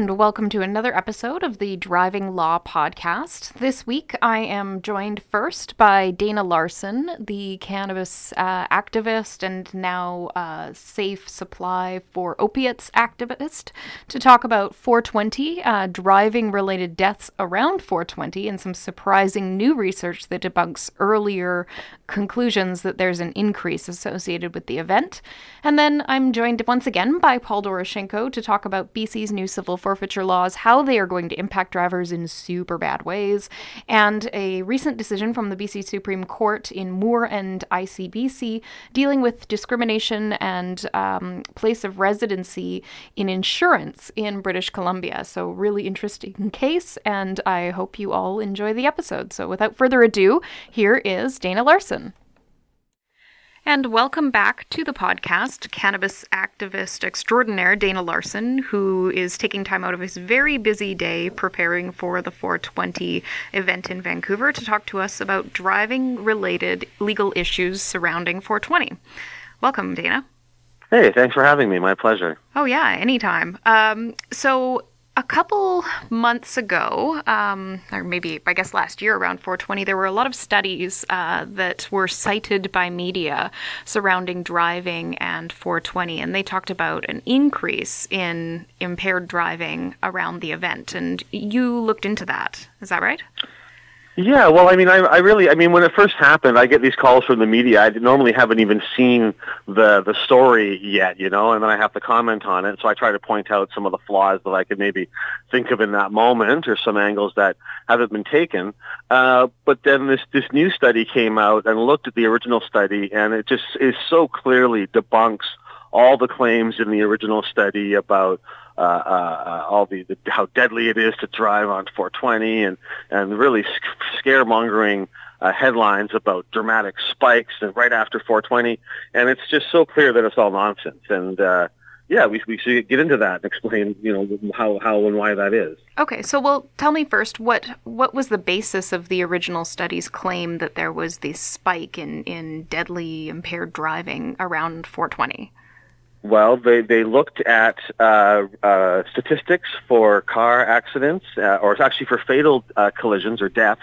And welcome to another episode of the Driving Law Podcast. This week I am joined first by Dana Larsen, the cannabis uh, activist and now uh, safe supply for opiates activist, to talk about 420, uh, driving related deaths around 420, and some surprising new research that debunks earlier conclusions that there's an increase associated with the event. And then I'm joined once again by Paul Doroshenko to talk about BC's new civil forfeiture laws, how they are going to impact drivers in super bad ways, and a recent decision from the BC Supreme Court in Moore and ICBC dealing with discrimination and um, place of residency in insurance in British Columbia. So, really interesting case, and I hope you all enjoy the episode. So, without further ado, here is Dana Larsen. And welcome back to the podcast, cannabis activist extraordinaire Dana Larsen, who is taking time out of his very busy day preparing for the 420 event in Vancouver to talk to us about driving related legal issues surrounding 420. Welcome, Dana. Hey, thanks for having me. My pleasure. Oh, yeah, anytime. Um, so, a couple months ago, um, or maybe I guess last year around 420, there were a lot of studies uh, that were cited by media surrounding driving and 420, and they talked about an increase in impaired driving around the event. And you looked into that, is that right? Yeah, well, I mean, I, I really, I mean, when it first happened, I get these calls from the media. I normally haven't even seen the the story yet, you know, and then I have to comment on it. So I try to point out some of the flaws that I could maybe think of in that moment, or some angles that haven't been taken. Uh, but then this this new study came out and looked at the original study, and it just is so clearly debunks all the claims in the original study about uh, uh, all the, the how deadly it is to drive on 420 and and really sc- scaremongering uh, headlines about dramatic spikes and right after 420 and it's just so clear that it's all nonsense and uh, yeah, we, we should get into that and explain, you know, how, how and why that is. Okay, so well, tell me first what what was the basis of the original study's claim that there was this spike in, in deadly impaired driving around 420? Well, they, they looked at uh, uh, statistics for car accidents, uh, or actually for fatal uh, collisions or deaths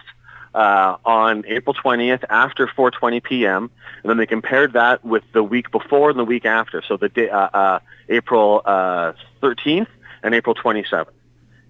uh, on April 20th after 4:20 p.m. And then they compared that with the week before and the week after, so the day, uh, April 13th and April 27th.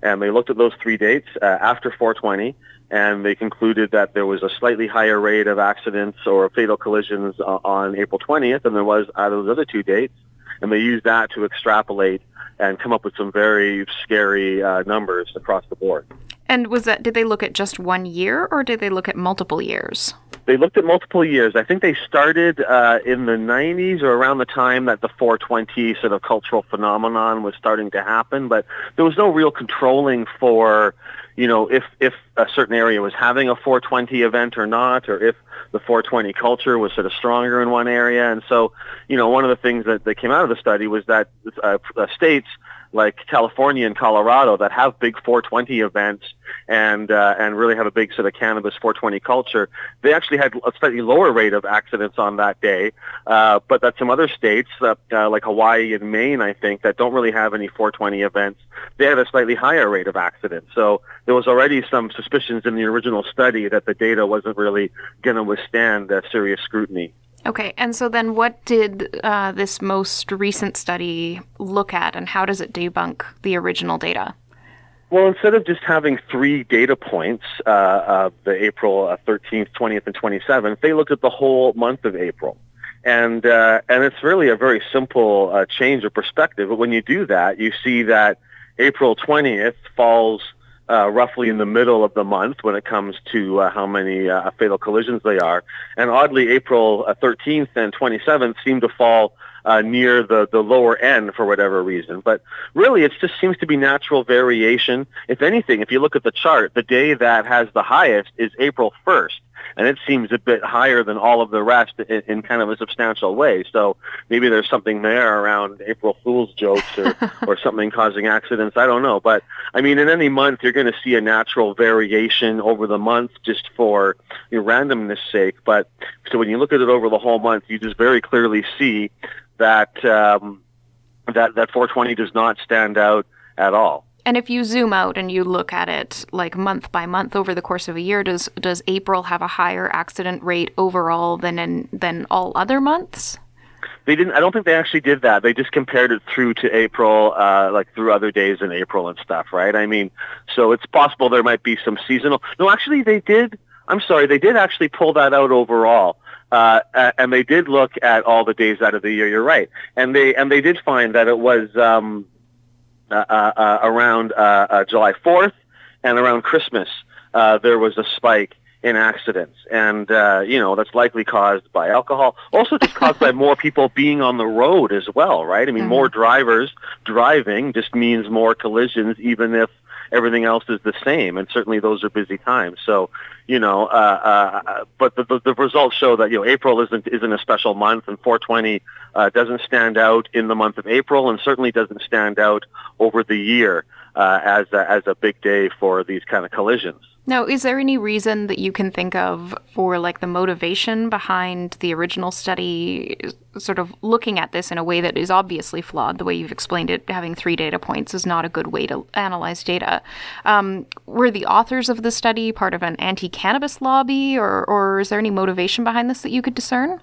And they looked at those three dates after 4:20, and they concluded that there was a slightly higher rate of accidents or fatal collisions on April 20th than there was out of those other two dates and they use that to extrapolate and come up with some very scary uh, numbers across the board. And was that did they look at just one year or did they look at multiple years? They looked at multiple years. I think they started uh, in the 90s or around the time that the 420 sort of cultural phenomenon was starting to happen, but there was no real controlling for, you know, if if a certain area was having a 420 event or not, or if the 420 culture was sort of stronger in one area. And so, you know, one of the things that, that came out of the study was that uh, uh, states like California and Colorado that have big 420 events and uh, and really have a big sort of cannabis 420 culture, they actually had a slightly lower rate of accidents on that day. Uh, but that some other states, that, uh, like Hawaii and Maine, I think, that don't really have any 420 events, they had a slightly higher rate of accidents. So there was already some suspicions in the original study that the data wasn't really going to withstand uh, serious scrutiny. Okay, and so then what did uh, this most recent study look at, and how does it debunk the original data? Well, instead of just having three data points, uh, uh, the April 13th, 20th, and 27th, they looked at the whole month of April. And, uh, and it's really a very simple uh, change of perspective. But when you do that, you see that April 20th falls uh, roughly in the middle of the month when it comes to uh, how many uh, fatal collisions they are. And oddly, April 13th uh, and 27th seem to fall uh, near the, the lower end for whatever reason. But really, it just seems to be natural variation. If anything, if you look at the chart, the day that has the highest is April 1st. And it seems a bit higher than all of the rest in, in kind of a substantial way. So maybe there's something there around April Fool's jokes or, or something causing accidents. I don't know. But I mean, in any month, you're going to see a natural variation over the month just for you know, randomness sake. But so when you look at it over the whole month, you just very clearly see that um, that that 420 does not stand out at all. And if you zoom out and you look at it like month by month over the course of a year, does does April have a higher accident rate overall than in, than all other months? They didn't. I don't think they actually did that. They just compared it through to April, uh, like through other days in April and stuff, right? I mean, so it's possible there might be some seasonal. No, actually, they did. I'm sorry, they did actually pull that out overall. Uh, and they did look at all the days out of the year. You're right, and they and they did find that it was um, around uh, uh, July 4th and around Christmas uh there was a spike in accidents, and uh, you know that's likely caused by alcohol. Also, just caused by more people being on the road as well, right? I mean, mm-hmm. more drivers driving just means more collisions, even if everything else is the same, and certainly those are busy times. So, you know, uh, uh, but the, the, the results show that you know April isn't isn't a special month, and 420 uh, doesn't stand out in the month of April, and certainly doesn't stand out over the year uh, as a, as a big day for these kind of collisions. Now, is there any reason that you can think of for like the motivation behind the original study sort of looking at this in a way that is obviously flawed? The way you've explained it, having three data points is not a good way to analyze data. Um, were the authors of the study part of an anti cannabis lobby, or, or is there any motivation behind this that you could discern?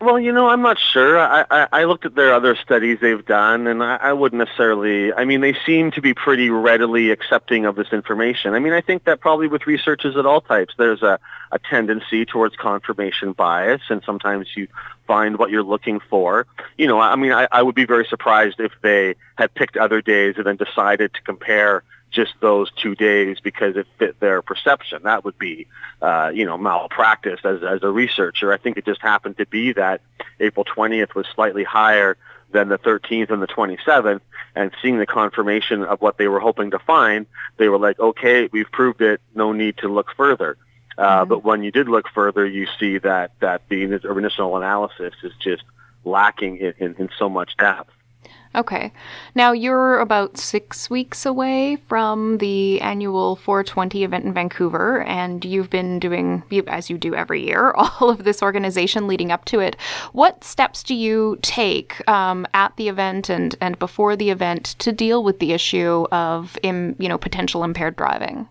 Well, you know, I'm not sure. I, I, I looked at their other studies they've done, and I, I wouldn't necessarily. I mean, they seem to be pretty readily accepting of this information. I mean, I think that probably with researchers at all types, there's a, a tendency towards confirmation bias, and sometimes you find what you're looking for. You know, I mean, I, I would be very surprised if they had picked other days and then decided to compare just those two days because it fit their perception. That would be, uh, you know, malpractice as, as a researcher. I think it just happened to be that April 20th was slightly higher than the 13th and the 27th, and seeing the confirmation of what they were hoping to find, they were like, okay, we've proved it, no need to look further. Uh, mm-hmm. But when you did look further, you see that, that the initial analysis is just lacking in, in, in so much depth. Okay. Now you're about six weeks away from the annual 420 event in Vancouver, and you've been doing, as you do every year, all of this organization leading up to it. What steps do you take um, at the event and, and before the event to deal with the issue of, Im, you know, potential impaired driving?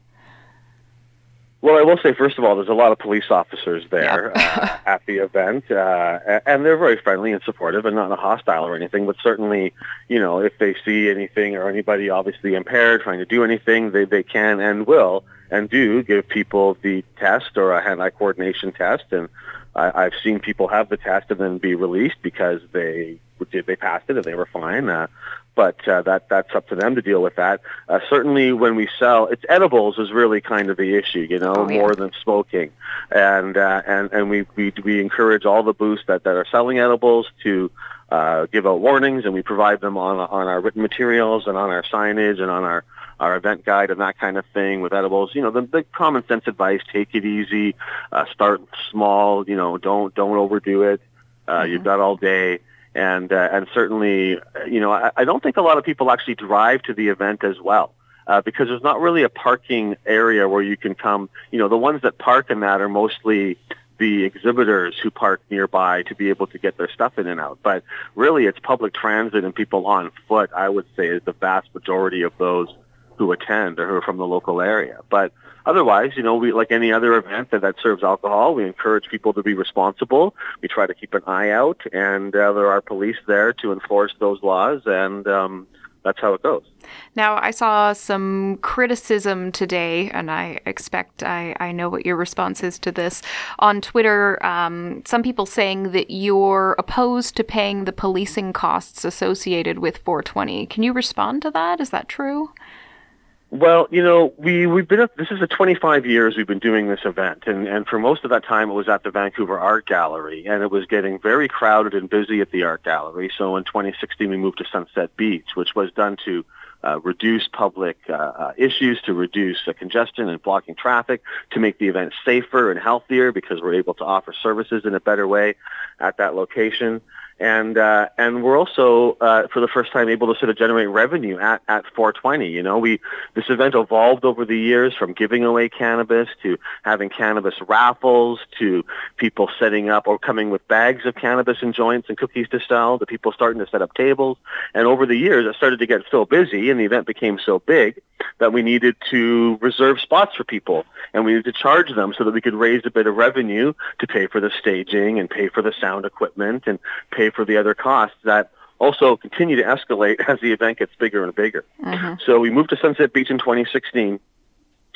Well, I will say, first of all, there's a lot of police officers there yep. uh, at the event, uh, and they're very friendly and supportive and not hostile or anything, but certainly, you know, if they see anything or anybody obviously impaired trying to do anything, they, they can and will and do give people the test or a hand-eye coordination test. And I, I've seen people have the test and then be released because they did they passed it and they were fine. Uh, but uh, that that's up to them to deal with that. Uh, certainly, when we sell, it's edibles is really kind of the issue, you know, oh, yeah. more than smoking, and uh, and and we, we we encourage all the booths that that are selling edibles to uh, give out warnings, and we provide them on on our written materials and on our signage and on our our event guide and that kind of thing with edibles. You know, the, the common sense advice: take it easy, uh, start small. You know, don't don't overdo it. Uh, mm-hmm. You've got all day and uh, and certainly, you know, I, I don't think a lot of people actually drive to the event as well. Uh, because there's not really a parking area where you can come. You know, the ones that park in that are mostly the exhibitors who park nearby to be able to get their stuff in and out. But really, it's public transit and people on foot. I would say is the vast majority of those who attend or who are from the local area. But Otherwise, you know, we like any other event that, that serves alcohol, we encourage people to be responsible. We try to keep an eye out, and uh, there are police there to enforce those laws, and um, that's how it goes. Now, I saw some criticism today, and I expect I, I know what your response is to this. On Twitter, um, some people saying that you're opposed to paying the policing costs associated with 420. Can you respond to that? Is that true? Well, you know, we we've been this is the 25 years we've been doing this event, and and for most of that time it was at the Vancouver Art Gallery, and it was getting very crowded and busy at the Art Gallery. So in 2016 we moved to Sunset Beach, which was done to uh, reduce public uh, uh, issues, to reduce congestion and blocking traffic, to make the event safer and healthier because we're able to offer services in a better way at that location and uh, and we're also uh, for the first time able to sort of generate revenue at, at 420. You know, we this event evolved over the years from giving away cannabis to having cannabis raffles to people setting up or coming with bags of cannabis and joints and cookies to sell to people starting to set up tables. And over the years, it started to get so busy, and the event became so big that we needed to reserve spots for people, and we needed to charge them so that we could raise a bit of revenue to pay for the staging and pay for the sound equipment and pay for the other costs that also continue to escalate as the event gets bigger and bigger. Mm-hmm. So we moved to Sunset Beach in 2016.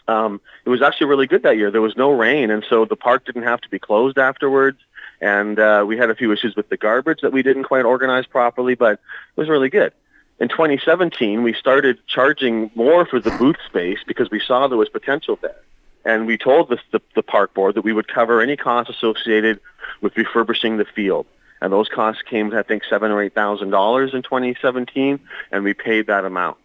Um, it was actually really good that year. There was no rain, and so the park didn't have to be closed afterwards. And uh, we had a few issues with the garbage that we didn't quite organize properly, but it was really good. In 2017, we started charging more for the booth space because we saw there was potential there. And we told the, the, the park board that we would cover any costs associated with refurbishing the field and those costs came, I think, seven or eight thousand dollars in 2017, and we paid that amount.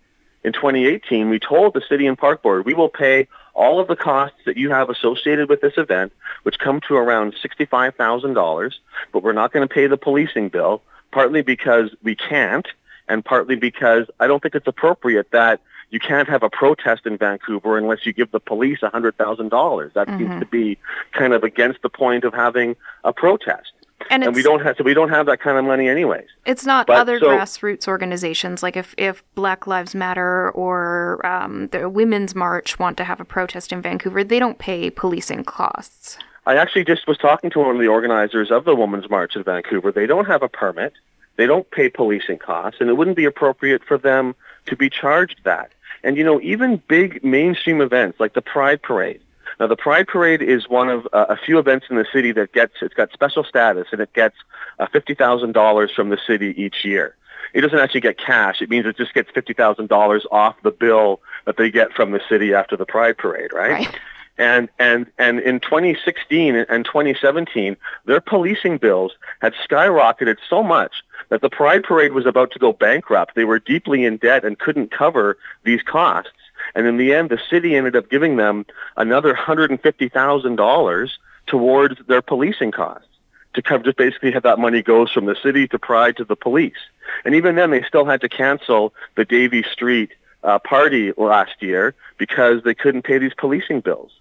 In 2018, we told the city and park board we will pay all of the costs that you have associated with this event, which come to around $65,000, but we're not going to pay the policing bill, partly because we can't, and partly because I don't think it's appropriate that you can't have a protest in Vancouver unless you give the police $100,000. That mm-hmm. seems to be kind of against the point of having a protest and, and we don't have so we don't have that kind of money anyways. It's not but, other so, grassroots organizations like if if Black Lives Matter or um, the Women's March want to have a protest in Vancouver, they don't pay policing costs. I actually just was talking to one of the organizers of the Women's March in Vancouver. They don't have a permit. They don't pay policing costs, and it wouldn't be appropriate for them to be charged that. And you know, even big mainstream events like the Pride Parade, now, the Pride Parade is one of uh, a few events in the city that gets, it's got special status and it gets uh, $50,000 from the city each year. It doesn't actually get cash. It means it just gets $50,000 off the bill that they get from the city after the Pride Parade, right? right. And, and, and in 2016 and 2017, their policing bills had skyrocketed so much that the Pride Parade was about to go bankrupt. They were deeply in debt and couldn't cover these costs. And in the end, the city ended up giving them another $150,000 towards their policing costs to cover, just basically have that money goes from the city to Pride to the police. And even then, they still had to cancel the Davie Street uh, party last year because they couldn't pay these policing bills.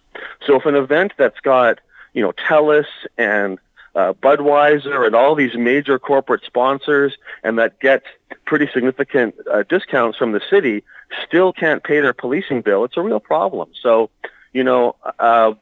So if an event that's got, you know, TELUS and uh, Budweiser and all these major corporate sponsors and that get pretty significant uh, discounts from the city still can't pay their policing bill, it's a real problem. So, you know, uh,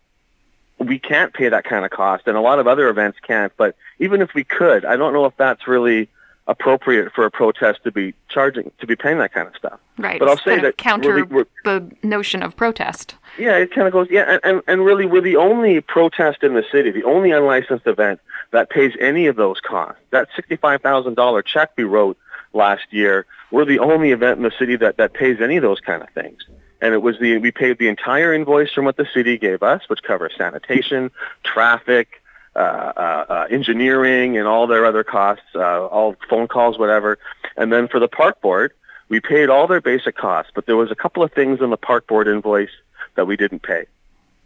we can't pay that kind of cost, and a lot of other events can't. But even if we could, I don't know if that's really appropriate for a protest to be charging to be paying that kind of stuff. Right. But I'll say that counter really, we're, the notion of protest. Yeah, it kind of goes. Yeah, and, and and really, we're the only protest in the city, the only unlicensed event that pays any of those costs. That sixty-five thousand dollar check we wrote last year, we're the only event in the city that that pays any of those kind of things. And it was the we paid the entire invoice from what the city gave us, which covers sanitation, traffic, uh, uh, uh, engineering and all their other costs, uh, all phone calls, whatever. And then for the park board, we paid all their basic costs, but there was a couple of things in the park board invoice that we didn't pay.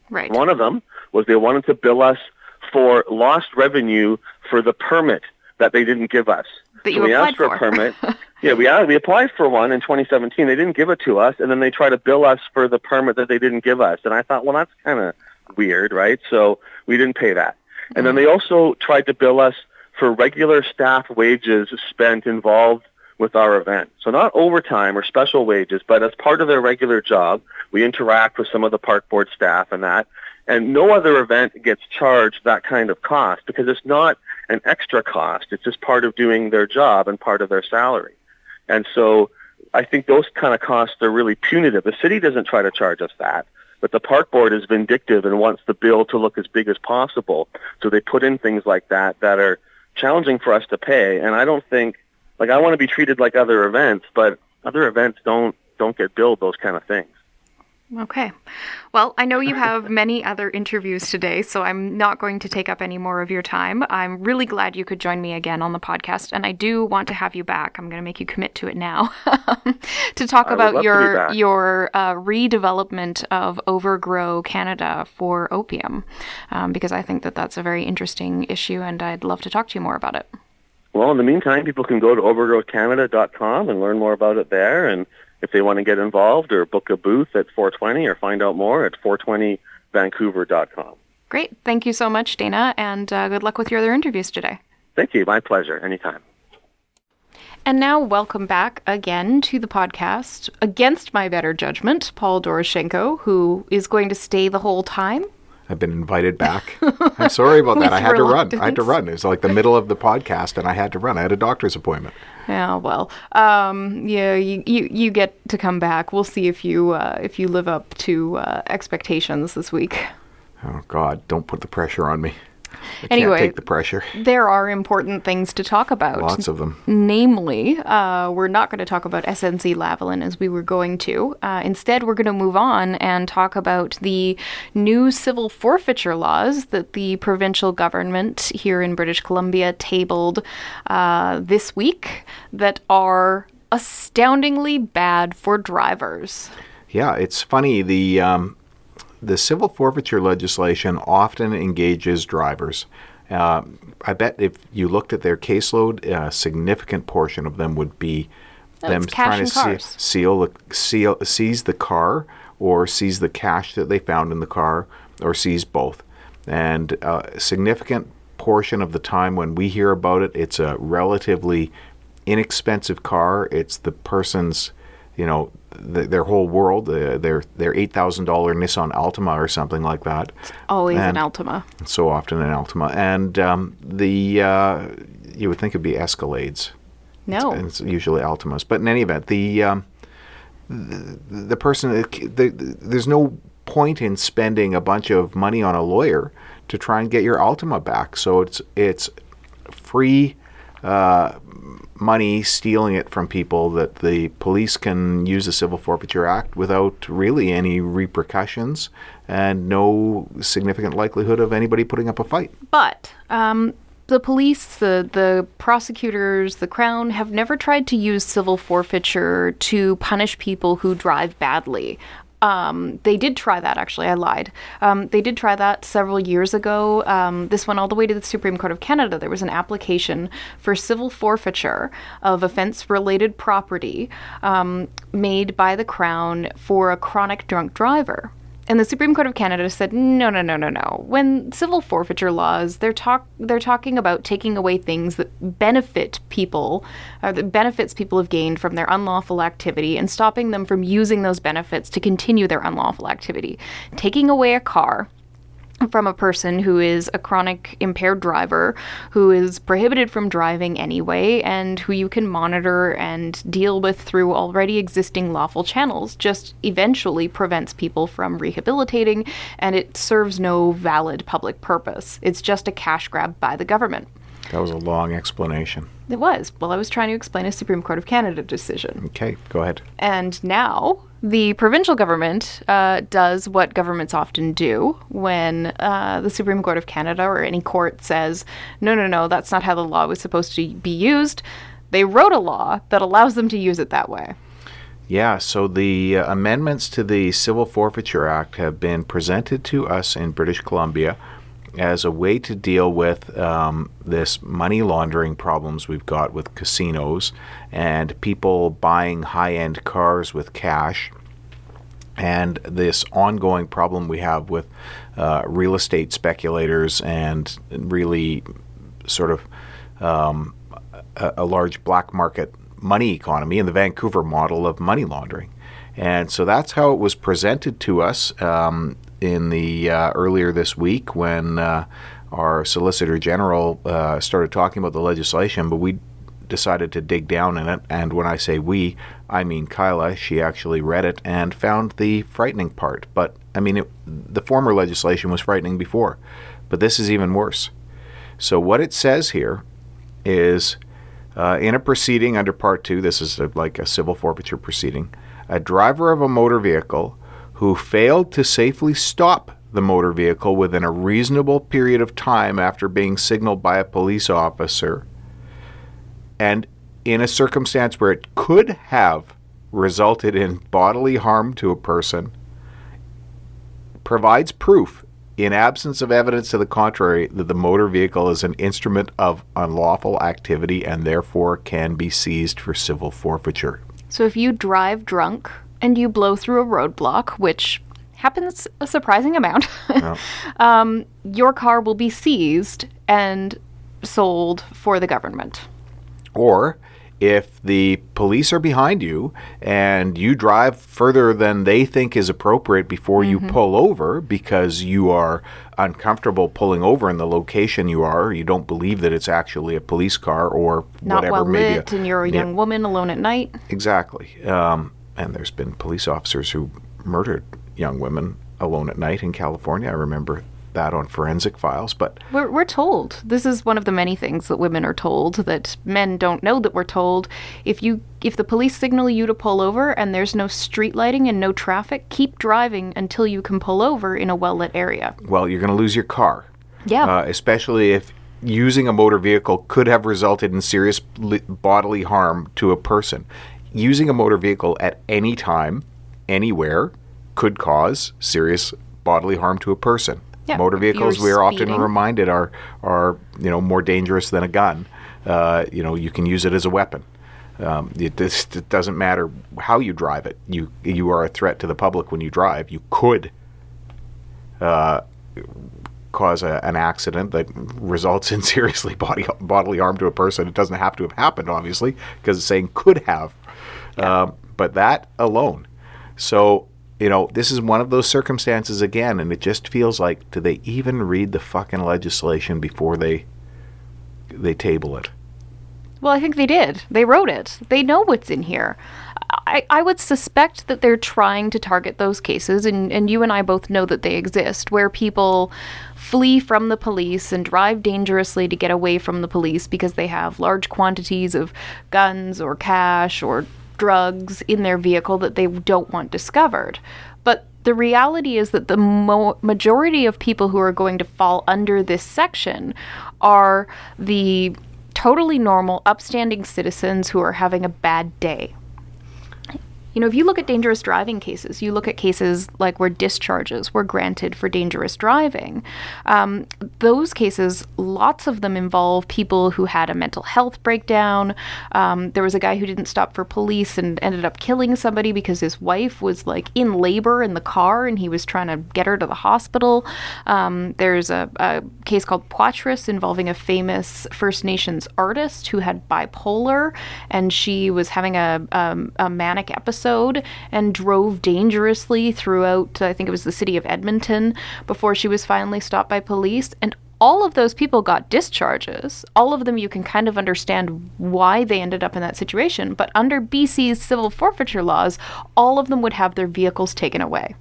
Right. One of them was they wanted to bill us for lost revenue for the permit that they didn't give us. That so we asked for, a permit. yeah, we we applied for one in 2017. They didn't give it to us, and then they try to bill us for the permit that they didn't give us. And I thought, well, that's kind of weird, right? So we didn't pay that. And then they mm-hmm. also tried to bill us for regular staff wages spent involved with our event. So not overtime or special wages, but as part of their regular job, we interact with some of the park board staff and that. And no other event gets charged that kind of cost because it's not an extra cost. It's just part of doing their job and part of their salary. And so I think those kind of costs are really punitive. The city doesn't try to charge us that. But the park board is vindictive and wants the bill to look as big as possible. So they put in things like that that are challenging for us to pay. And I don't think, like, I want to be treated like other events, but other events don't don't get billed those kind of things. Okay. Well, I know you have many other interviews today, so I'm not going to take up any more of your time. I'm really glad you could join me again on the podcast, and I do want to have you back. I'm going to make you commit to it now to talk I about love to be your your uh, redevelopment of Overgrow Canada for opium, um, because I think that that's a very interesting issue, and I'd love to talk to you more about it. Well, in the meantime, people can go to overgrowcanada.com and learn more about it there. And if they want to get involved or book a booth at 420 or find out more at 420vancouver.com. Great. Thank you so much, Dana, and uh, good luck with your other interviews today. Thank you. My pleasure. Anytime. And now, welcome back again to the podcast. Against my better judgment, Paul Doroshenko, who is going to stay the whole time. I've been invited back. I'm sorry about that. I had to run. I had to run. It was like the middle of the podcast, and I had to run. I had a doctor's appointment. Yeah, well, um, yeah, you, you you get to come back. We'll see if you uh, if you live up to uh, expectations this week. Oh God! Don't put the pressure on me. Anyway. take the pressure. There are important things to talk about. Lots of them. Namely, uh, we're not going to talk about SNC Lavalin as we were going to. Uh, instead, we're going to move on and talk about the new civil forfeiture laws that the provincial government here in British Columbia tabled uh, this week that are astoundingly bad for drivers. Yeah, it's funny. The um, the civil forfeiture legislation often engages drivers. Uh, I bet if you looked at their caseload, a significant portion of them would be them trying to see, seal the seal seize the car or seize the cash that they found in the car or seize both. And uh, a significant portion of the time when we hear about it, it's a relatively inexpensive car. It's the person's, you know, th- their whole world. Uh, their their eight thousand dollar Nissan Altima or something like that. Always And- an Altima. So often an Altima, and um, the uh, you would think it'd be Escalades. No. And it's usually Altimas. But in any event, the um, the, the person the, the, there's no point in spending a bunch of money on a lawyer to try and get your Altima back. So it's it's free uh, money stealing it from people that the police can use the Civil Forfeiture Act without really any repercussions and no significant likelihood of anybody putting up a fight. But um, the police, the the prosecutors, the crown have never tried to use civil forfeiture to punish people who drive badly. Um, they did try that, actually. I lied. Um, they did try that several years ago. Um, this went all the way to the Supreme Court of Canada. There was an application for civil forfeiture of offense related property um, made by the Crown for a chronic drunk driver. And the Supreme Court of Canada said, no, no, no, no, no. When civil forfeiture laws, they're talk they're talking about taking away things that benefit people, or that benefits people have gained from their unlawful activity, and stopping them from using those benefits to continue their unlawful activity. Taking away a car from a person who is a chronic impaired driver who is prohibited from driving anyway and who you can monitor and deal with through already existing lawful channels just eventually prevents people from rehabilitating and it serves no valid public purpose. It's just a cash grab by the government. That was a long explanation. It was. Well, I was trying to explain a Supreme Court of Canada decision. Okay, go ahead. And now the provincial government uh, does what governments often do when uh, the Supreme Court of Canada or any court says, no, no, no, that's not how the law was supposed to be used. They wrote a law that allows them to use it that way. Yeah, so the uh, amendments to the Civil Forfeiture Act have been presented to us in British Columbia as a way to deal with um, this money laundering problems we've got with casinos and people buying high end cars with cash and this ongoing problem we have with uh, real estate speculators and really sort of um, a, a large black market money economy and the Vancouver model of money laundering. And so that's how it was presented to us um, in the uh, earlier this week when uh, our Solicitor General uh, started talking about the legislation, but we decided to dig down in it. And when I say we, I mean Kyla. She actually read it and found the frightening part. But I mean, it, the former legislation was frightening before, but this is even worse. So what it says here is uh, in a proceeding under Part 2, this is a, like a civil forfeiture proceeding, a driver of a motor vehicle who failed to safely stop the motor vehicle within a reasonable period of time after being signaled by a police officer and in a circumstance where it could have resulted in bodily harm to a person provides proof in absence of evidence to the contrary that the motor vehicle is an instrument of unlawful activity and therefore can be seized for civil forfeiture. So if you drive drunk and you blow through a roadblock, which happens a surprising amount, um, your car will be seized and sold for the government. Or if the police are behind you and you drive further than they think is appropriate before you pull over because you are uncomfortable pulling over in the location you are, you don't believe that it's actually a police car or Not whatever well maybe. lit, a- and you're a yeah. young woman alone at night. Exactly. Um, and there's been police officers who murdered young women alone at night in California. I remember that on forensic files. But We're, we're told. This is one of the many things that women are told that men don't know that we're told. If you if the police signal you to pull over and there's no street lighting and no traffic, keep driving until you can pull over in a well lit area. well, you're going to lose your car. Yeah. Uh, especially if using a motor vehicle could have resulted in serious bodily harm to a person. Using a motor vehicle at any time, anywhere, could cause serious bodily harm to a person. Yeah, motor vehicles, we are often reminded, are are you know more dangerous than a gun. Uh, you know, you can use it as a weapon. Um, it, it doesn't matter how you drive it. You you are a threat to the public when you drive. You could cause a, an accident that results in seriously body, bodily harm to a person. It doesn't have to have happened, obviously, because it's saying could have. Um, but that alone. So, you know, this is one of those circumstances again, and it just feels like do they even read the fucking legislation before they they table it? Well, I think they did. They wrote it. They know what's in here. I, I would suspect that they're trying to target those cases, and, and you and I both know that they exist, where people flee from the police and drive dangerously to get away from the police because they have large quantities of guns or cash or drugs in their vehicle that they don't want discovered. But the reality is that the mo- majority of people who are going to fall under this section are the totally normal, upstanding citizens who are having a bad day. You know, if you look at dangerous driving cases, you look at cases like where discharges were granted for dangerous driving. Um, those cases, lots of them involve people who had a mental health breakdown. Um, there was a guy who didn't stop for police and ended up killing somebody because his wife was like in labor in the car and he was trying to get her to the hospital. Um, there's a, a case called Poitras involving a famous First Nations artist who had bipolar and she was having a, um, a manic episode and drove dangerously throughout, I think it was the city of Edmonton, before she was finally stopped by police. And all of those people got discharges. All of them, you can kind of understand why they ended up in that situation. But under BC's civil forfeiture laws, all of them would have their vehicles taken away.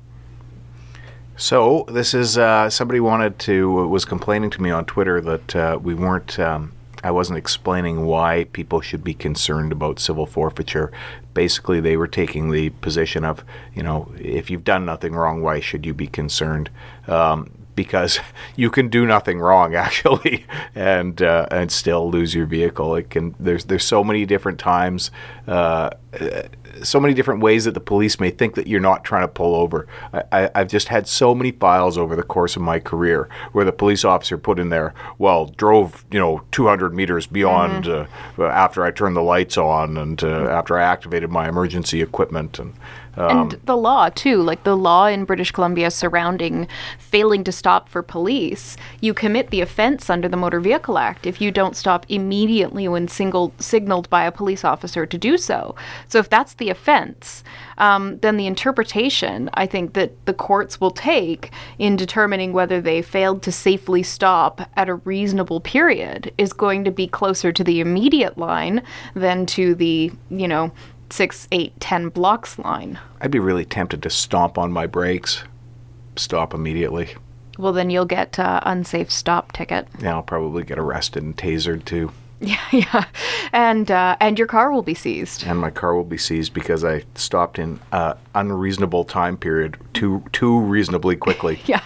So this is uh, somebody wanted to was complaining to me on Twitter that uh, we weren't. Um, I wasn't explaining why people should be concerned about civil forfeiture. Basically, they were taking the position of, you know, if you've done nothing wrong, why should you be concerned? Um, because you can do nothing wrong actually, and uh, and still lose your vehicle. It can. There's there's so many different times. Uh, so many different ways that the police may think that you're not trying to pull over. I, I've just had so many files over the course of my career where the police officer put in there, well, drove you know 200 meters beyond uh, after I turned the lights on and uh, after I activated my emergency equipment and. And the law too like the law in british columbia surrounding failing to stop for police you commit the offense under the motor vehicle act if you don't stop immediately when single signaled by a police officer to do so. So if that's the offense um, then the interpretation i think that the courts will take in determining whether they failed to safely stop at a reasonable period is going to be closer to the immediate line than to the you know six, eight, ten blocks line. I'd be really tempted to stomp on my brakes, stop immediately. Well, then you'll get uh, unsafe stop ticket. Yeah, I'll probably get arrested and tasered too. Yeah, yeah, and uh, and your car will be seized. and my car will be seized because I stopped in uh, unreasonable time period too too reasonably quickly. Yeah,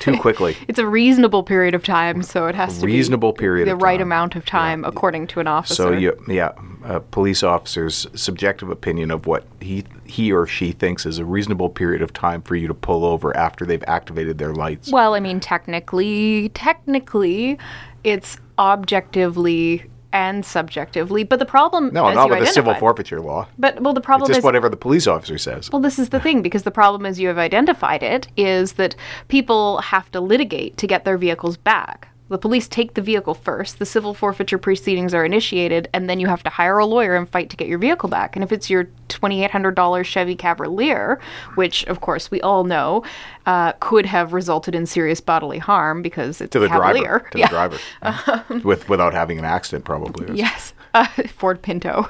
Too quickly. it's a reasonable period of time, so it has to Reasonable be period the right time. amount of time, according to an officer. So you, yeah, a police officer's subjective opinion of what he he or she thinks is a reasonable period of time for you to pull over after they've activated their lights. Well, I mean, technically, technically, it's objectively and subjectively, but the problem no, not with the civil forfeiture law. But well, the It's problem just is whatever the police officer says. Well, this is the thing because the problem, as you have identified it, is that people have to litigate to get their vehicles back. The police take the vehicle first, the civil forfeiture proceedings are initiated, and then you have to hire a lawyer and fight to get your vehicle back. And if it's your $2,800 Chevy Cavalier, which, of course, we all know uh, could have resulted in serious bodily harm because it's to the a Cavalier. driver. To yeah. the driver. With without having an accident, probably. Yes. Uh, Ford Pinto.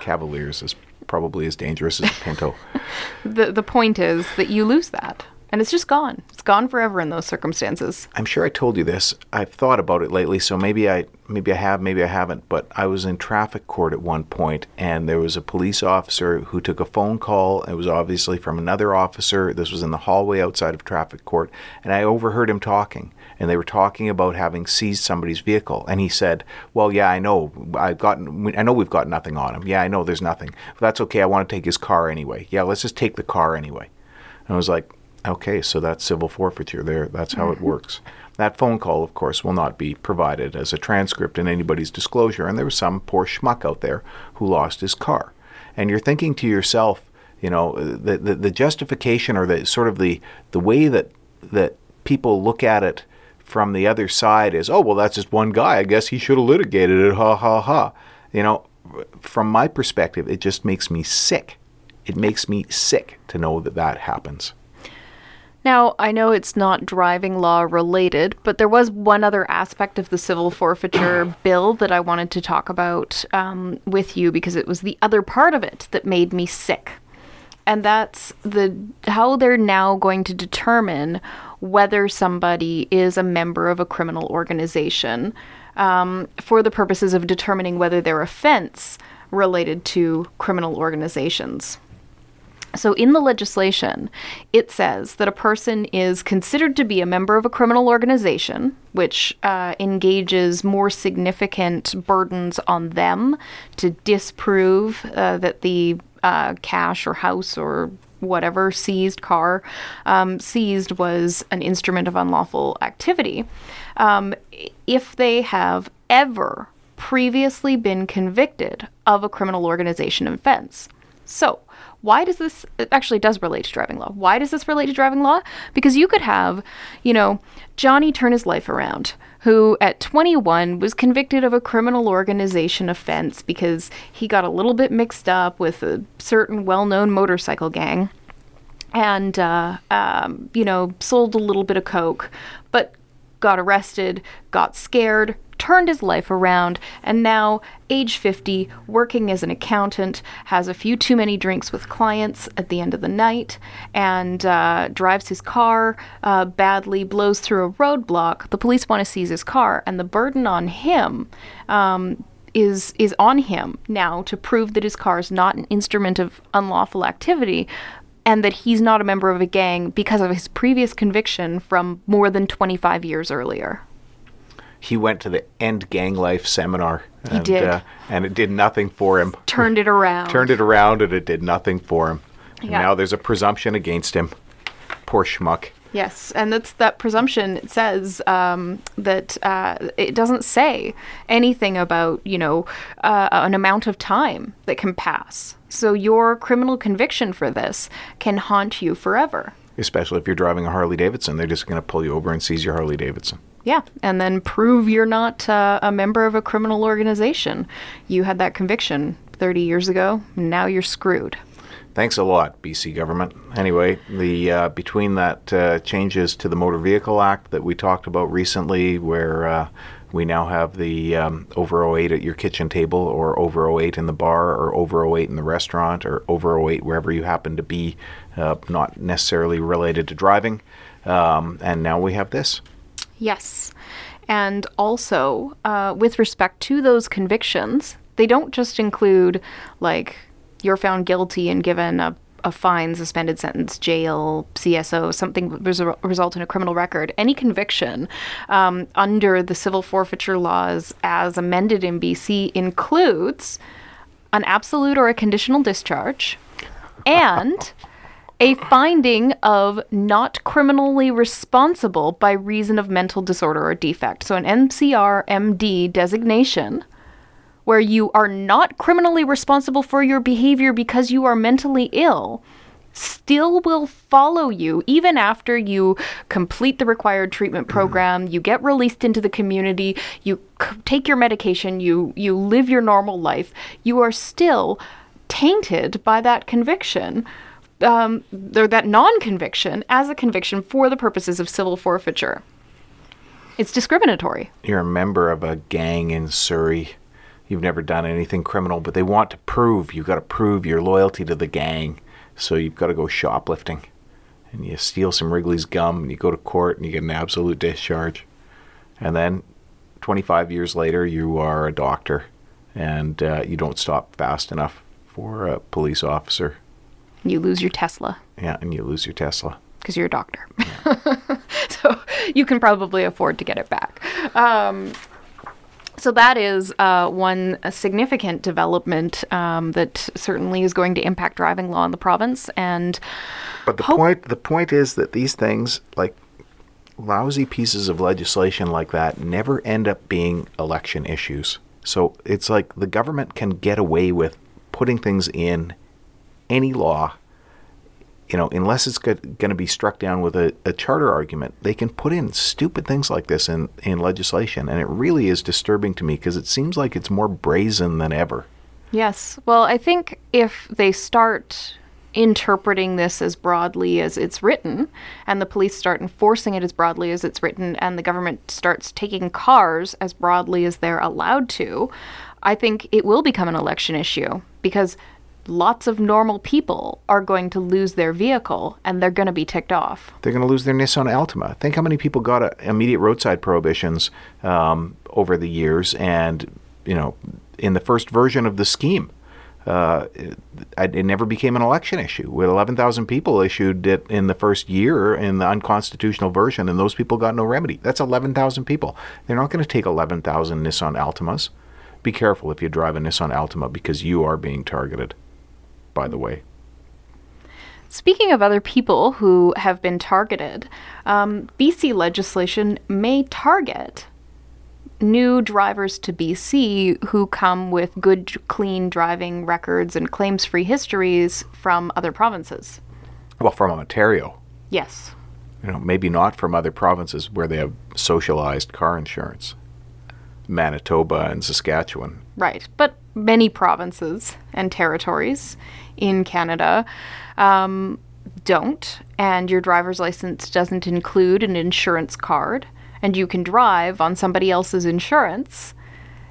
Cavaliers is probably as dangerous as a Pinto. The, the point is that you lose that. And it's just gone. It's gone forever in those circumstances. I'm sure I told you this. I've thought about it lately, so maybe I maybe I have, maybe I haven't. But I was in traffic court at one point, and there was a police officer who took a phone call. It was obviously from another officer. This was in the hallway outside of traffic court, and I overheard him talking. And they were talking about having seized somebody's vehicle, and he said, "Well, yeah, I know. I've gotten. I know we've got nothing on him. Yeah, I know there's nothing. But that's okay. I want to take his car anyway. Yeah, let's just take the car anyway." And I was like, okay, so that's civil forfeiture there. That's how it mm-hmm. works. That phone call, of course, will not be provided as a transcript in anybody's disclosure. And there was some poor schmuck out there who lost his car. And you're thinking to yourself, you know, the, the, the justification or the sort of the, the way that, that people look at it from the other side is, oh, well, that's just one guy. I guess he should have litigated it. Ha, ha, ha. You know, from my perspective, it just makes me sick. It makes me sick to know that that happens. Now, I know it's not driving law related, but there was one other aspect of the civil forfeiture bill that I wanted to talk about um, with you because it was the other part of it that made me sick. And that's the how they're now going to determine whether somebody is a member of a criminal organization um, for the purposes of determining whether their offense related to criminal organizations. So, in the legislation, it says that a person is considered to be a member of a criminal organization, which uh, engages more significant burdens on them to disprove uh, that the uh, cash or house or whatever seized car um, seized was an instrument of unlawful activity. Um, if they have ever previously been convicted of a criminal organization offense. So, why does this actually does relate to driving law? Why does this relate to driving law? Because you could have, you know, Johnny turn his life around, who at 21 was convicted of a criminal organization offense because he got a little bit mixed up with a certain well known motorcycle gang and, uh, um, you know, sold a little bit of coke, but got arrested, got scared, turned his life around, and now, age 50, working as an accountant, has a few too many drinks with clients at the end of the night, and uh, drives his car uh, badly, blows through a roadblock. The police want to seize his car, and the burden on him. Um, is is on him now to prove that his car is not an instrument of unlawful activity and that he's not a member of a gang because of his previous conviction from more than 25 years earlier. He went to the End Gang Life seminar. He and, did. Uh, and it did nothing for him. Turned it around. Turned it around and it did nothing for him. And Yeah. now there's a presumption against him. Poor schmuck. Yes, and that's that presumption. It says um, that uh, it doesn't say anything about you know uh, an amount of time that can pass. So your criminal conviction for this can haunt you forever. Especially if you're driving a Harley Davidson. They're just going to pull you over and seize your Harley Davidson. Yeah, and then prove you're not uh, a member of a criminal organization. You had that conviction 30 years ago. Now you're screwed. Thanks a lot, BC government. Anyway, the uh, between that uh, changes to the Motor Vehicle Act that we talked about recently, where uh, we now have the um, over 08 at your kitchen table, or over 08 in the bar, or over 08 in the restaurant, or over 08 wherever you happen to be, uh, not necessarily related to driving. Um, and now we have this. Yes. And also, uh, with respect to those convictions, they don't just include like you're found guilty and given a, a fine, suspended sentence, jail, CSO, something res- result in a criminal record. Any conviction um, under the civil forfeiture laws as amended in BC includes an absolute or a conditional discharge and a finding of not criminally responsible by reason of mental disorder or defect. So, an NCRMD designation where you are not criminally responsible for your behavior because you are mentally ill still will follow you even after you complete the required treatment mm-hmm. program you get released into the community you c- take your medication you you live your normal life. You are still tainted by that conviction um, or that non-conviction as a conviction for the purposes of civil forfeiture it's discriminatory You're a member of a gang in Surrey. You've never done anything criminal, but they want to prove you've got to prove your loyalty to the gang. So you've got to go shoplifting. And you steal some Wrigley's gum and you go to court and you get an absolute discharge. And then 25 years later, you are a doctor and uh, you don't stop fast enough for a police officer. You lose your tesla Yeah, and you lose your Tesla. because you're a doctor. so you can probably afford to get it back. Um, so that is uh, one significant development um, that certainly is going to impact driving law in the province. And But the Hope- point the point is that these things like lousy pieces of legislation like that never end up being election issues. So it's like the government can get away with putting things in any law you know, unless it's going to be struck down with a, a charter argument, they can put in stupid things like this in, in legislation. And it really is disturbing to me because it seems like it's more brazen than ever. Yes. Well, I think if they start interpreting this as broadly as it's written, and the police start enforcing it as broadly as it's written, and the government starts taking cars as broadly as they're allowed to, I think it will become an election issue because lots of normal people are going to lose their vehicle and they're going to be ticked off. They're going to lose their Nissan Altima. Think how many people got uh, immediate roadside prohibitions um, over the years, and you know, in the first version of the scheme, uh, it, it never became an election issue. With 11,000 people issued it in the first year in the unconstitutional version, and those people got no remedy. That's 11,000 people. They're not going to take 11,000 Nissan Altimas. Be careful if you drive a Nissan Altima because you are being targeted. By the way. Speaking of other people who have been targeted, um, BC legislation may target new drivers to BC who come with good, clean driving records and claims free histories from other provinces. Well, from Ontario. Yes. You know, maybe not from other provinces where they have socialized car insurance. Manitoba and Saskatchewan. Right. But many provinces and territories in Canada um, don't, and your driver's license doesn't include an insurance card, and you can drive on somebody else's insurance.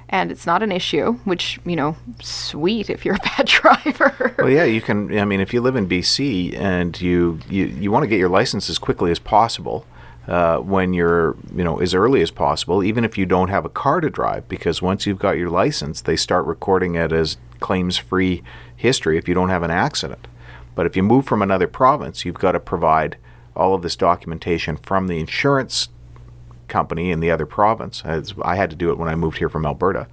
And it's not an issue, which, you know, sweet if you're a bad driver. Well, yeah, you can. I mean, if you live in BC and you you, you want to get your license as quickly as possible, uh, when you're you know as early as possible, even if you don't have a car to drive, because once you've got your license, they start recording it as claims-free history if you don't have an accident. But if you move from another province, you've got to provide all of this documentation from the insurance company in the other province. As I had to do it when I moved here from Alberta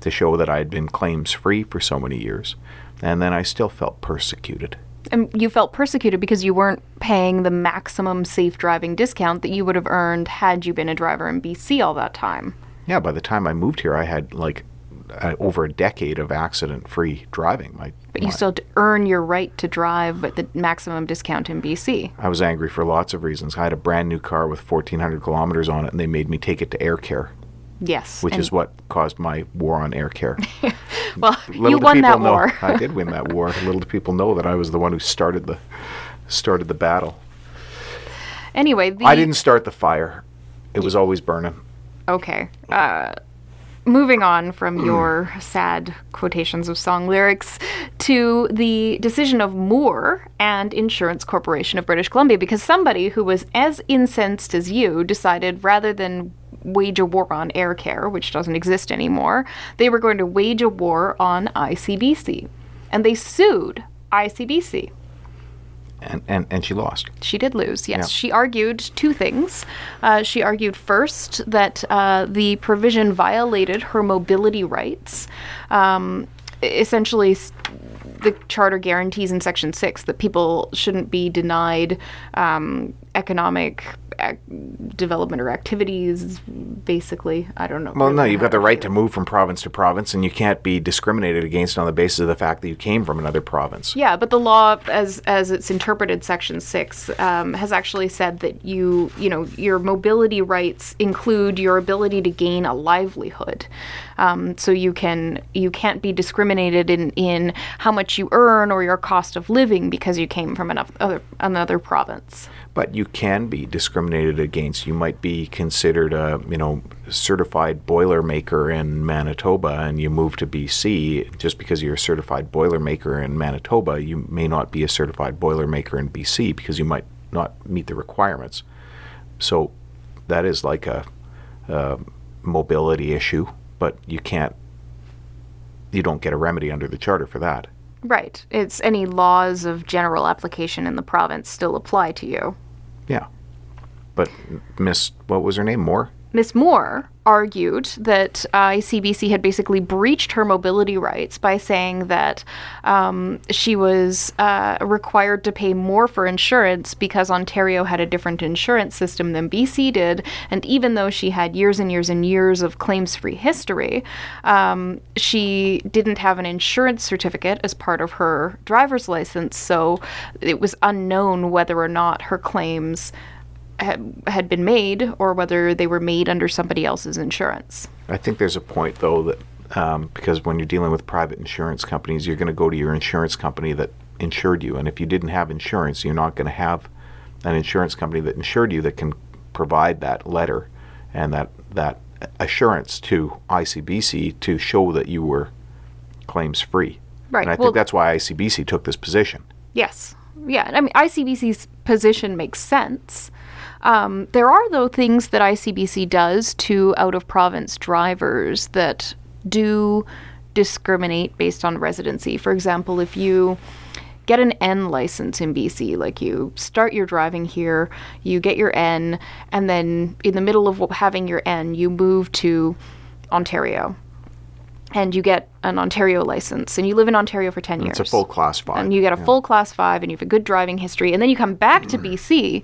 to show that I had been claims free for so many years. And then I still felt persecuted. And you felt persecuted because you weren't paying the maximum safe driving discount that you would have earned had you been a driver in BC all that time. Yeah, by the time I moved here, I had like uh, over a decade of accident free driving. My, But you my- still had to earn your right to drive at the maximum discount in BC. I was angry for lots of reasons. I had a brand new car with 1,400 kilometers on it, and they made me take it to AirCare, Yes. which is what caused my war on AirCare. well, Little you won that know- war. I did win that war. Little do people know that I was the one who started the started the battle. anyway, the, I didn't start the fire. It was always burning. Okay. Uh, moving on from your sad quotations of song lyrics to the decision of Moore and Insurance Corporation of British Columbia, because somebody who was as incensed as you decided rather than wage a war on AirCare, which doesn't exist anymore. They were going to wage a war on ICBC. And they sued ICBC. And, and, and she lost. She did lose, yes. Yeah. She argued two things. Uh, she argued first that uh, the provision violated her mobility rights. Um, essentially, the charter guarantees in Section 6 that people shouldn't be denied um, economic ac- development or activities, basically. I don't know. Well, no, you've got the right to move from province to province, and you can't be discriminated against on the basis of the fact that you came from another province. Yeah, but the law, as as it's interpreted, Section Six, um, has actually said that you you know your mobility rights include your ability to gain a livelihood. Um, so you can you can't be discriminated in in how much you earn or your cost of living because you came from another another province. But you can be discriminated against. You might be considered a, you know, certified boiler maker in Manitoba, and you move to BC. Just because you're a certified boiler maker in Manitoba, you may not be a certified boiler maker in BC because you might not meet the requirements. So that is like a, a mobility issue, but you can't. You don't get a remedy under the charter for that. Right. It's any laws of general application in the province still apply to you. Yeah. But Miss, what was her name? Moore. Miss Moore argued that uh, ICBC had basically breached her mobility rights by saying that um, she was uh, required to pay more for insurance because Ontario had a different insurance system than BC did. And even though she had years and years and years of claims free history, um, she didn't have an insurance certificate as part of her driver's license. So it was unknown whether or not her claims had, had been made or whether they were made under somebody else's insurance. I think there's a point though that um, because when you're dealing with private insurance companies, you're going to go to your insurance company that insured you, and if you didn't have insurance, you're not going to have an insurance company that insured you that can provide that letter and that that assurance to ICBC to show that you were claims free. Right. And I Well- think that's why ICBC took this position. Yes. Yeah. I mean, ICBC's position makes sense. Um, there are, though, things that ICBC does to out of province drivers that do discriminate based on residency. For example, if you get an N license in BC, like you start your driving here, you get your N, and then in the middle of having your N, you move to Ontario. And you get an Ontario license, and you live in Ontario for 10 years It's a full class five. and you get a full class five and you have a good driving history and then you come back to BC,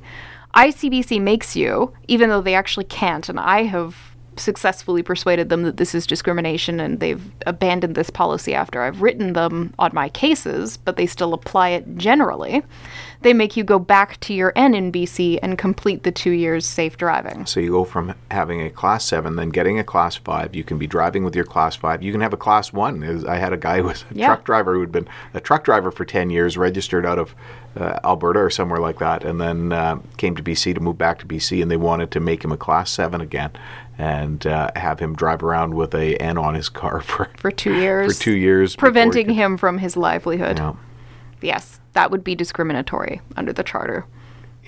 ICBC makes you, even though they actually can't, and I have successfully persuaded them that this is discrimination and they've abandoned this policy after I've written them on my cases, but they still apply it generally. They make you go back to your N in BC and complete the two years safe driving. So you go from having a class seven, then getting a class five. You can be driving with your class five. You can have a class one. I had a guy who was a Yeah. truck driver who had been a truck driver for 10 years, registered out of uh, Alberta or somewhere like that, and then uh, came to BC to move back to BC, and they wanted to make him a class seven again and uh, have him drive around with a N on his car for, For two years. for two years. Preventing could- him from his livelihood. Yeah. Yes, that would be discriminatory under the charter.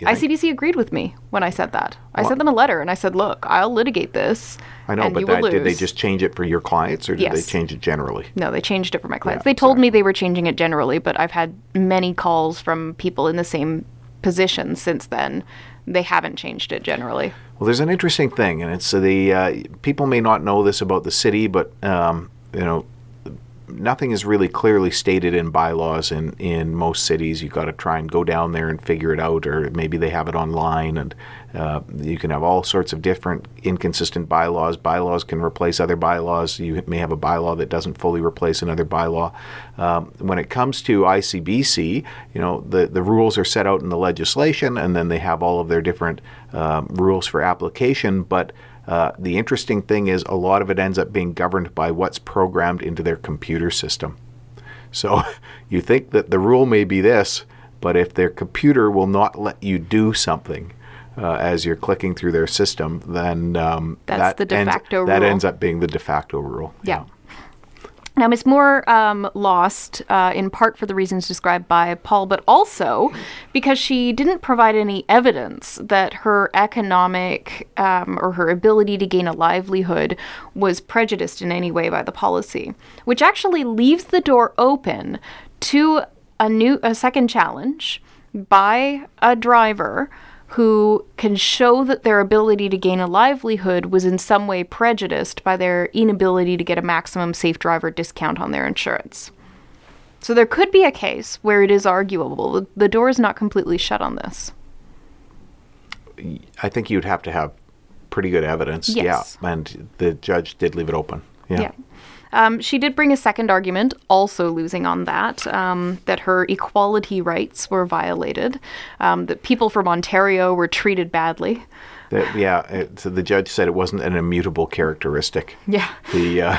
ICBC agreed with me when I said that. I sent them a letter and I said, "Look, I'll litigate this." I know, and but that, did they just change it for your clients, or did they change it generally? No, they changed it for my clients. Yeah, they told me they were changing it generally, but I've had many calls from people in the same position since then. They haven't changed it generally. Well, there's an interesting thing, and it's the uh, people may not know this about the city, but um, you know, nothing is really clearly stated in bylaws in in most cities. You've got to try and go down there and figure it out, or maybe they have it online, and uh, you can have all sorts of different inconsistent bylaws. Bylaws can replace other bylaws. You may have a bylaw that doesn't fully replace another bylaw. Um, when it comes to ICBC, you know, the the rules are set out in the legislation, and then they have all of their different um, rules for application, but uh, the interesting thing is a lot of it ends up being governed by what's programmed into their computer system. So you think that the rule may be this, but if their computer will not let you do something uh, as you're clicking through their system, then um, That's that the de ends, that ends up being the de facto rule. Yeah. Now, Miss Moore um, lost uh, in part for the reasons described by Paul, but also because she didn't provide any evidence that her economic um, or her ability to gain a livelihood was prejudiced in any way by the policy, which actually leaves the door open to a new, a second challenge by a driver who can show that their ability to gain a livelihood was in some way prejudiced by their inability to get a maximum safe driver discount on their insurance. So there could be a case where it is arguable. The door is not completely shut on this. I think you'd have to have pretty good evidence. Yes. Yeah. And the judge did leave it open. Yeah. Yeah. Um, she did bring a second argument, also losing on that, um, that her equality rights were violated, um, that people from Ontario were treated badly. That, yeah. It, so the judge said it wasn't an immutable characteristic. Yeah. The, uh,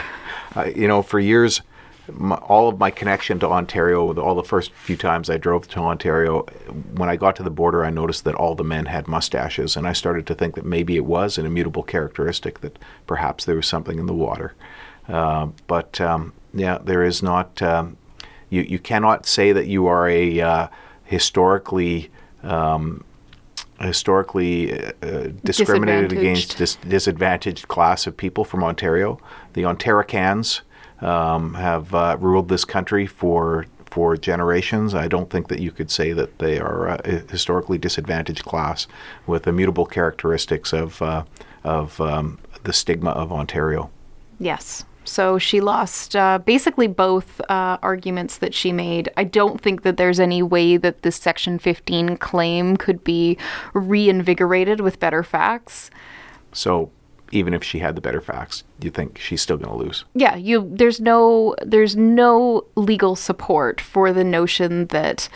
uh, you know, for years, my, all of my connection to Ontario, all the first few times I drove to Ontario, when I got to the border, I noticed that all the men had mustaches, and I started to think that maybe it was an immutable characteristic, that perhaps there was something in the water. Uh, but um, yeah, there is not. Um, you you cannot say that you are a uh, historically. Um, historically uh, discriminated against dis- disadvantaged class of people from Ontario. The Ontaricans um, have uh, ruled this country for for generations. I don't think that you could say that they are a historically disadvantaged class with immutable characteristics of uh, of um, the stigma of Ontario. Yes. So she lost uh, basically both uh, arguments that she made. I don't think that there's any way that this Section 15 claim could be reinvigorated with better facts. So even if she had the better facts, you think she's still going to lose? Yeah, you. There's no there's no legal support for the notion that.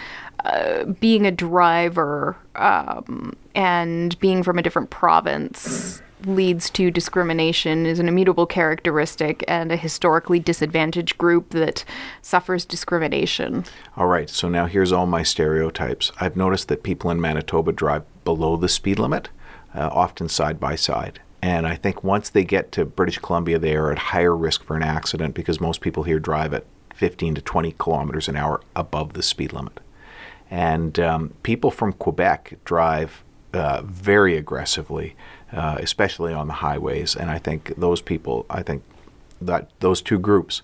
Uh, being a driver um, and being from a different province leads to discrimination is an immutable characteristic and a historically disadvantaged group that suffers discrimination. All right, so now here's all my stereotypes. I've noticed that people in Manitoba drive below the speed limit, uh, often side by side. And I think once they get to British Columbia, they are at higher risk for an accident because most people here drive at 15 to 20 kilometers an hour above the speed limit. And um, people from Quebec drive uh, very aggressively uh, especially on the highways. And I think those people, I think that those two groups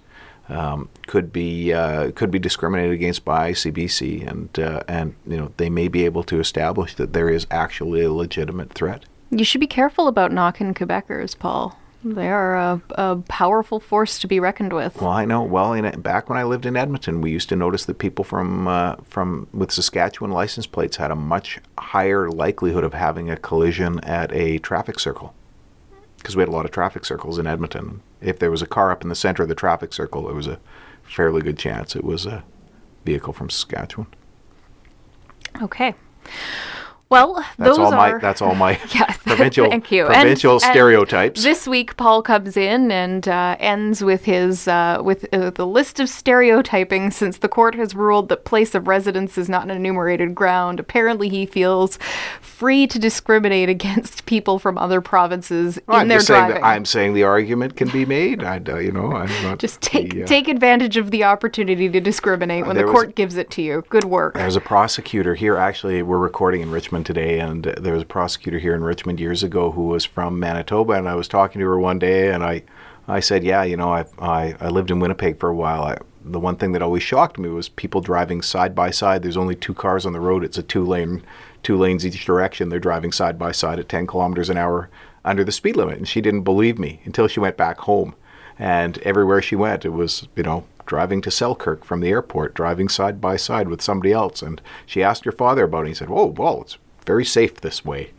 um, could be uh, could be discriminated against by ICBC, and uh, and you know they may be able to establish that there is actually a legitimate threat. You should be careful about knocking Quebecers, Paul. They are a, a, powerful force to be reckoned with. Well, I know. Well, in, back when I lived in Edmonton, we used to notice that people from uh, from with Saskatchewan license plates had a much higher likelihood of having a collision at a traffic circle because we had a lot of traffic circles in Edmonton. If there was a car up in the center of the traffic circle, there was a fairly good chance it was a vehicle from Saskatchewan. Okay. Well, that's those all are my that's all my yeah, provincial thank you. provincial And- and stereotypes. This week, Paul comes in and uh, ends with his uh, with uh, the list of stereotyping. Since the court has ruled that place of residence is not an enumerated ground, apparently he feels free to discriminate against people from other provinces Well, in I'm their saying driving. that I'm saying the argument can be made. I, uh, you know, I'm not Just take the, uh, take advantage of the opportunity to discriminate when the there was- court gives it to you. Good work. As a prosecutor here. Actually, we're recording in Richmond today, and there was a prosecutor here in Richmond years ago who was from Manitoba, and I was talking to her one day, and I, I said, yeah, you know, I, I, I lived in Winnipeg for a while. I, the one thing that always shocked me was people driving side by side. There's only two cars on the road. It's a two lane, two lanes each direction. They're driving side by side at 10 kilometers an hour under the speed limit, and she didn't believe me until she went back home. And everywhere she went, it was, you know, driving to Selkirk from the airport, driving side by side with somebody else. And she asked her father about it. He said, "Oh, well, it's very safe this way.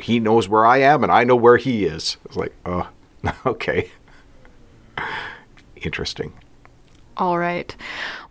He knows where I am, and I know where he is." It's like, "Oh, okay, interesting." All right.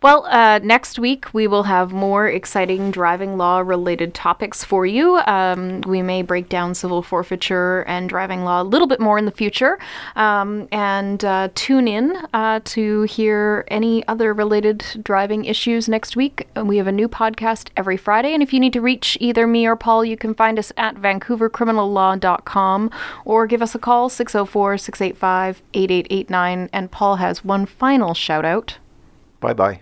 Well, uh, next week we will have more exciting driving law related topics for you. Um, we may break down civil forfeiture and driving law a little bit more in the future. Um, and uh, tune in uh, to hear any other related driving issues next week. We have a new podcast every Friday. And if you need to reach either me or Paul, you can find us at vancouvercriminallaw.com or give us a call 604 685 8889. And Paul has one final shout out. Bye bye.